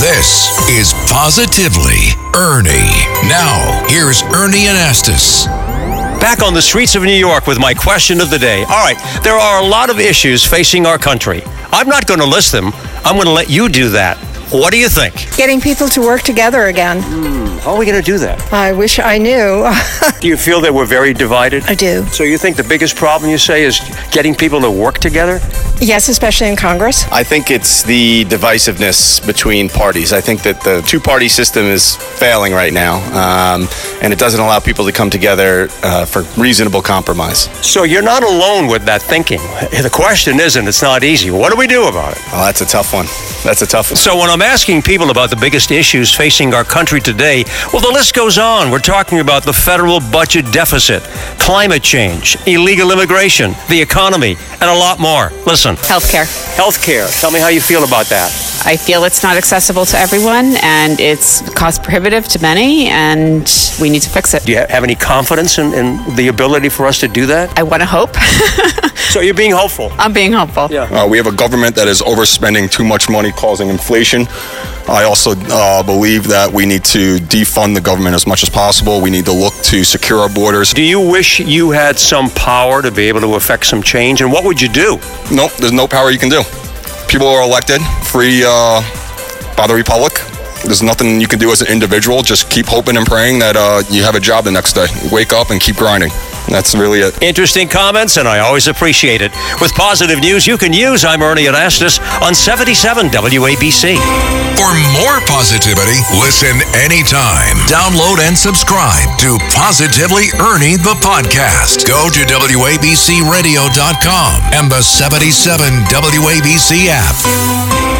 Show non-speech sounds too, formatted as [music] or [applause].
This is Positively Ernie. Now, here's Ernie Anastos. Back on the streets of New York with my question of the day. All right, there are a lot of issues facing our country. I'm not going to list them. I'm going to let you do that. What do you think? Getting people to work together again. Hmm, how are we going to do that? I wish I knew. [laughs] Do you feel that we're very divided? I do. So you think the biggest problem you say is getting people to work together? Yes, especially in Congress. I think it's the divisiveness between parties. I think that the two party system is failing right now, um, and it doesn't allow people to come together uh, for reasonable compromise. So you're not alone with that thinking. The question isn't, it's not easy. What do we do about it? Well, that's a tough one. That's a tough one. So when I'm asking people about the biggest issues facing our country today, well, the list goes on. We're talking about the federal budget deficit, climate change, illegal immigration, the economy, and a lot more. Listen. Healthcare. Healthcare. Tell me how you feel about that. I feel it's not accessible to everyone and it's cost prohibitive to many, and we need to fix it. Do you have any confidence in, in the ability for us to do that? I want to hope. So you're being hopeful. [laughs] I'm being hopeful. Yeah. Uh, we have a government that is overspending too much money, causing inflation. I also uh, believe that we need to defund the government as much as possible. We need to look to secure our borders. Do you wish you had some power to be able to affect some change? And what would you do? Nope, there's no power you can do. People are elected free uh, by the republic. There's nothing you can do as an individual. Just keep hoping and praying that uh, you have a job the next day. Wake up and keep grinding. That's really it. Interesting comments, and I always appreciate it. With positive news you can use, I'm Ernie Anastos on 77 WABC. For more positivity, listen anytime. Download and subscribe to Positively Ernie the podcast. Go to WABCRadio.com and the 77 WABC app.